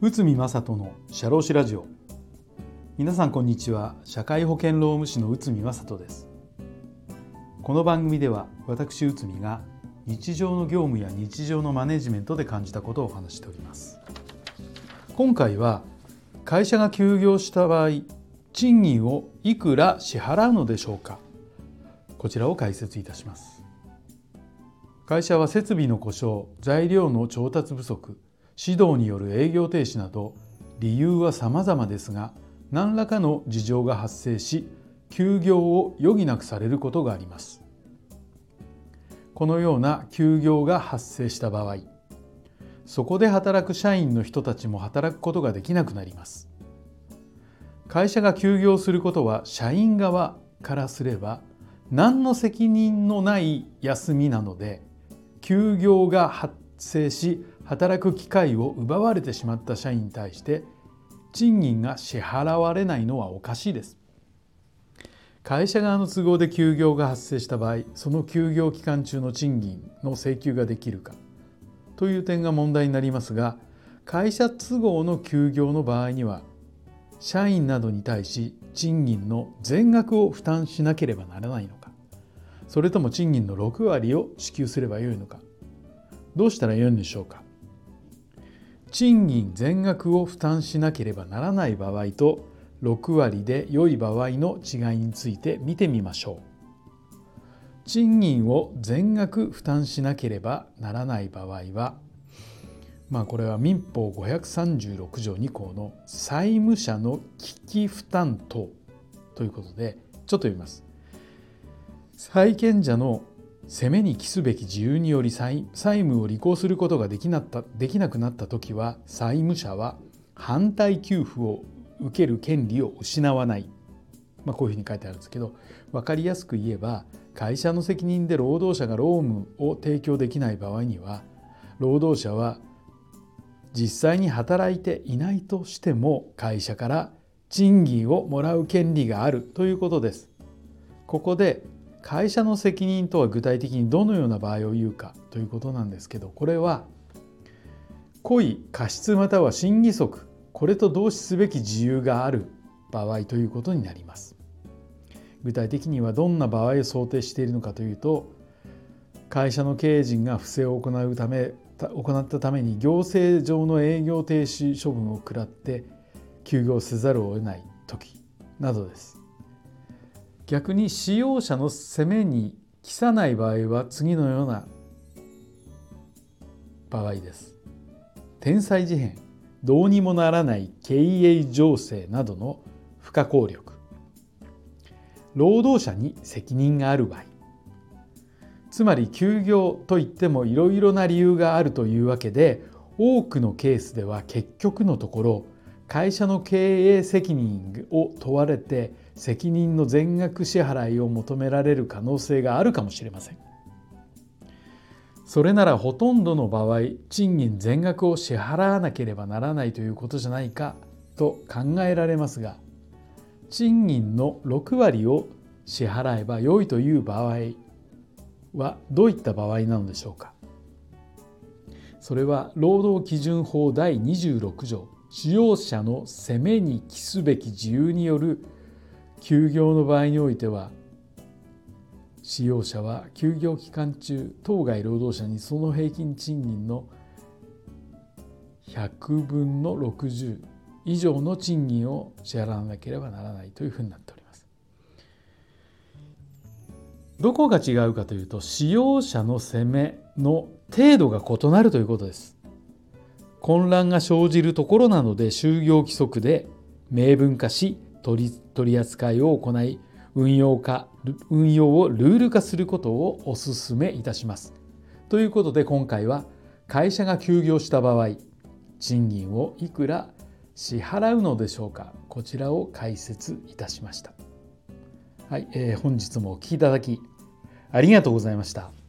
宇見正人の社労士ラジオ。皆さんこんにちは。社会保険労務士の宇見正人です。この番組では私宇見が日常の業務や日常のマネジメントで感じたことをお話しております。今回は会社が休業した場合賃金をいくら支払うのでしょうか。こちらを解説いたします。会社は設備の故障材料の調達不足指導による営業停止など理由は様々ですが何らかの事情が発生し休業を余儀なくされることがあります。このような休業が発生した場合そこで働く社員の人たちも働くことができなくなります。会社が休業することは社員側からすれば何の責任のない休みなので休業が発生し働く機会を奪われてしまった社員に対して賃金が支払われないのはおかしいです。会社側の都合で休業が発生した場合その休業期間中の賃金の請求ができるかという点が問題になりますが会社都合の休業の場合には社員などに対し賃金の全額を負担しなければならないのそれとも賃金の6割を支給すればよいのかどうしたらよいのでしょうか賃金全額を負担しなければならない場合と6割で良い場合の違いについて見てみましょう。賃金を全額負担しなければならない場合はまあこれは民法536条2項の債務者の危機負担等ということでちょっと読みます。債権者の責めに帰すべき自由により債務を履行することができなったできなくなった時は債務者は反対給付を受ける権利を失わない、まあ、こういうふうに書いてあるんですけど分かりやすく言えば会社の責任で労働者が労務を提供できない場合には労働者は実際に働いていないとしても会社から賃金をもらう権利があるということです。ここで会社の責任とは具体的にどのような場合を言うかということなんですけどこれは故意過失または審議則これと同視すべき自由がある場合ということになります。具体的にはどんな場合を想定しているのかというと会社の経営陣が不正を行うため行ったために行政上の営業停止処分を食らって休業せざるを得ない時などです。逆に使用者の責めに帰さない場合は次のような場合です。天才事変どうにもならない経営情勢などの不可抗力労働者に責任がある場合つまり休業といってもいろいろな理由があるというわけで多くのケースでは結局のところ会社の経営責任を問われて責任の全額支払いを求められる可能性があるかもしれません。それならほとんどの場合賃金全額を支払わなければならないということじゃないかと考えられますが賃金の6割を支払えば良いという場合はどういった場合なのでしょうか。それは労働基準法第26条使用者の責めに帰すべき自由による休業の場合においては使用者は休業期間中当該労働者にその平均賃金の100分の60以上の賃金を支払わなければならないというふうになっております。どこが違うかというと使用者の責めの程度が異なるということです。混乱が生じるところなので就業規則で明文化し取り扱いを行い運用化運用をルール化することをお勧めいたします。ということで今回は会社が休業した場合賃金をいくら支払うのでしょうかこちらを解説いたしました。はい、えー、本日もお聴きいただきありがとうございました。